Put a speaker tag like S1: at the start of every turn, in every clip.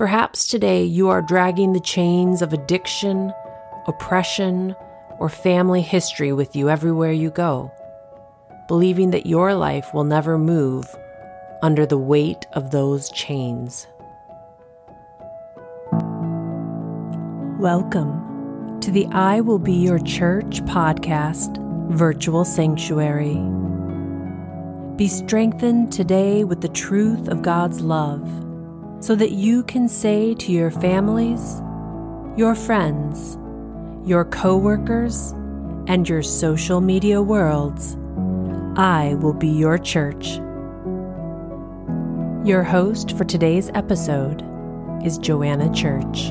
S1: Perhaps today you are dragging the chains of addiction, oppression, or family history with you everywhere you go, believing that your life will never move under the weight of those chains. Welcome to the I Will Be Your Church podcast virtual sanctuary. Be strengthened today with the truth of God's love so that you can say to your families, your friends, your coworkers, and your social media worlds, I will be your church. Your host for today's episode is Joanna Church.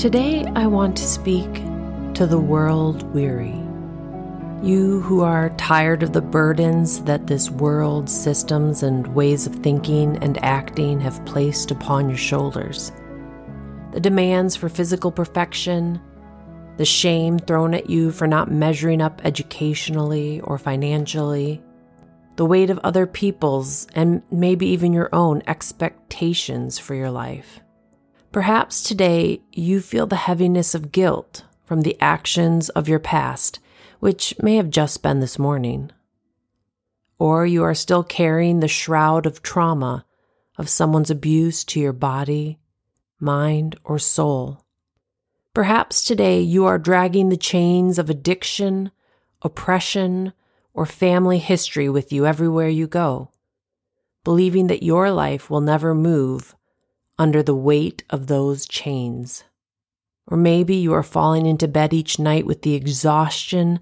S1: Today, I want to speak to the world weary. You who are tired of the burdens that this world's systems and ways of thinking and acting have placed upon your shoulders. The demands for physical perfection, the shame thrown at you for not measuring up educationally or financially, the weight of other people's and maybe even your own expectations for your life. Perhaps today you feel the heaviness of guilt from the actions of your past, which may have just been this morning. Or you are still carrying the shroud of trauma of someone's abuse to your body, mind, or soul. Perhaps today you are dragging the chains of addiction, oppression, or family history with you everywhere you go, believing that your life will never move under the weight of those chains. Or maybe you are falling into bed each night with the exhaustion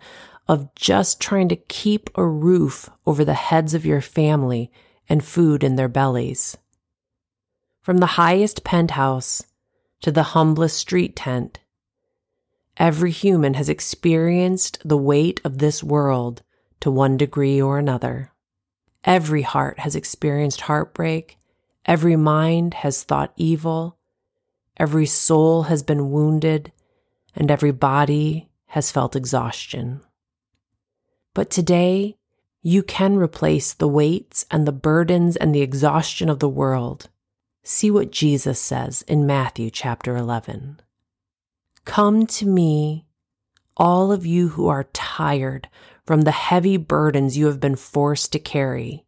S1: of just trying to keep a roof over the heads of your family and food in their bellies. From the highest penthouse to the humblest street tent, every human has experienced the weight of this world to one degree or another. Every heart has experienced heartbreak Every mind has thought evil, every soul has been wounded, and every body has felt exhaustion. But today, you can replace the weights and the burdens and the exhaustion of the world. See what Jesus says in Matthew chapter 11. Come to me, all of you who are tired from the heavy burdens you have been forced to carry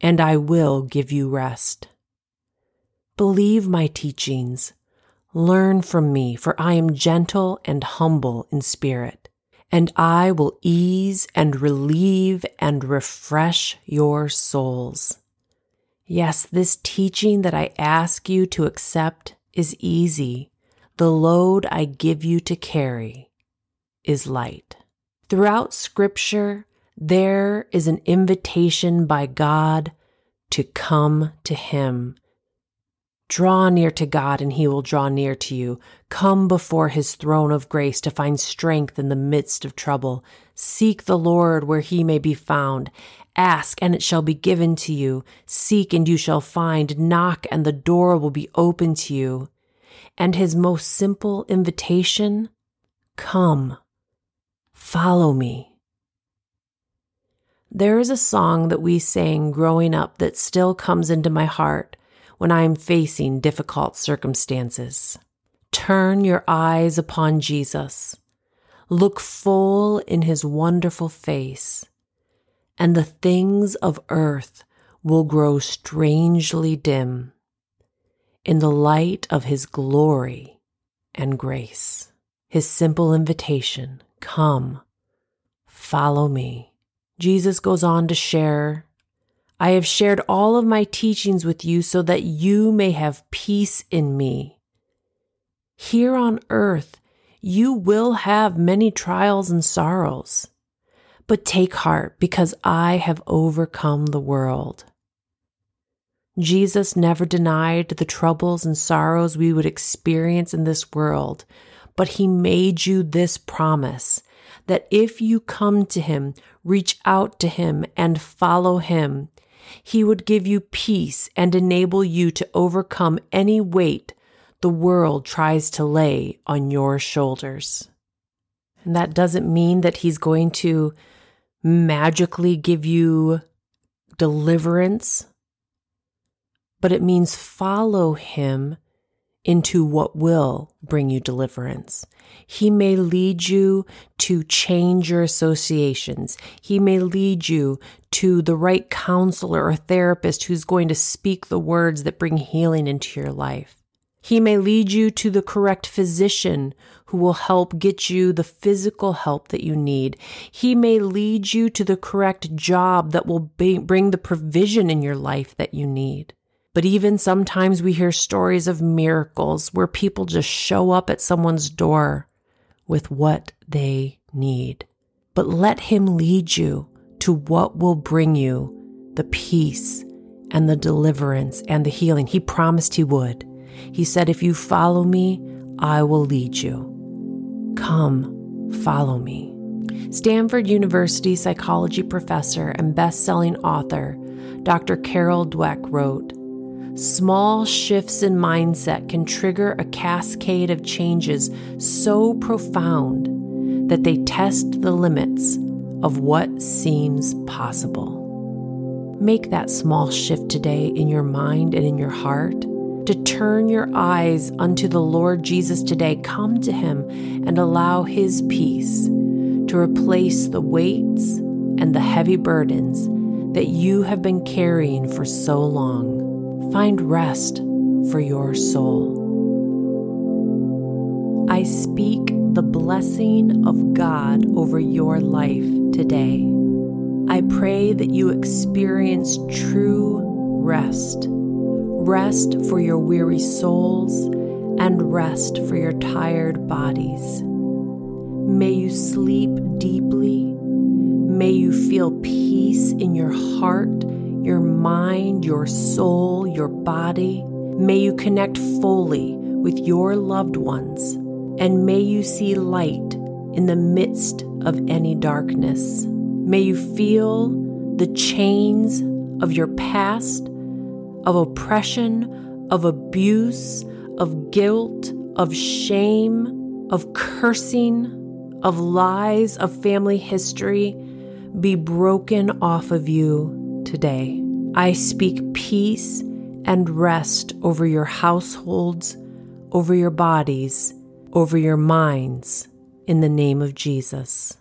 S1: and I will give you rest. Believe my teachings. Learn from me, for I am gentle and humble in spirit, and I will ease and relieve and refresh your souls. Yes, this teaching that I ask you to accept is easy. The load I give you to carry is light. Throughout Scripture, there is an invitation by God to come to Him. Draw near to God and He will draw near to you. Come before His throne of grace to find strength in the midst of trouble. Seek the Lord where He may be found. Ask and it shall be given to you. Seek and you shall find. Knock and the door will be open to you. And His most simple invitation Come, follow me. There is a song that we sang growing up that still comes into my heart when I am facing difficult circumstances. Turn your eyes upon Jesus. Look full in his wonderful face, and the things of earth will grow strangely dim in the light of his glory and grace. His simple invitation, come, follow me. Jesus goes on to share I have shared all of my teachings with you so that you may have peace in me. Here on earth, you will have many trials and sorrows, but take heart because I have overcome the world. Jesus never denied the troubles and sorrows we would experience in this world, but he made you this promise that if you come to him, reach out to him, and follow him, he would give you peace and enable you to overcome any weight the world tries to lay on your shoulders. And that doesn't mean that he's going to magically give you deliverance but it means follow him into what will bring you deliverance. He may lead you to change your associations. He may lead you to the right counselor or therapist who's going to speak the words that bring healing into your life. He may lead you to the correct physician who will help get you the physical help that you need. He may lead you to the correct job that will bring the provision in your life that you need. But even sometimes we hear stories of miracles where people just show up at someone's door with what they need. But let Him lead you to what will bring you the peace and the deliverance and the healing. He promised He would. He said, If you follow me, I will lead you. Come, follow me. Stanford University psychology professor and best selling author, Dr. Carol Dweck wrote, Small shifts in mindset can trigger a cascade of changes so profound that they test the limits of what seems possible. Make that small shift today in your mind and in your heart to turn your eyes unto the Lord Jesus today. Come to Him and allow His peace to replace the weights and the heavy burdens that you have been carrying for so long. Find rest for your soul. I speak the blessing of God over your life today. I pray that you experience true rest. Rest for your weary souls and rest for your tired bodies. May you sleep deeply. May you feel peace in your heart your mind, your soul, your body. May you connect fully with your loved ones, and may you see light in the midst of any darkness. May you feel the chains of your past, of oppression, of abuse, of guilt, of shame, of cursing, of lies, of family history be broken off of you today. I speak peace and rest over your households, over your bodies, over your minds, in the name of Jesus.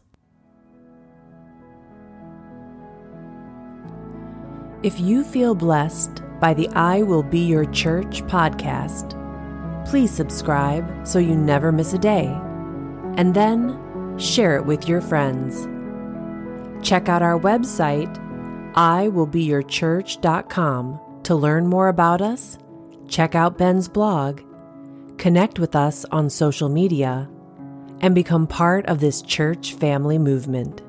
S1: If you feel blessed by the I Will Be Your Church podcast, please subscribe so you never miss a day, and then share it with your friends. Check out our website iwillbeyourchurch.com to learn more about us, check out Ben's blog, connect with us on social media, and become part of this church family movement.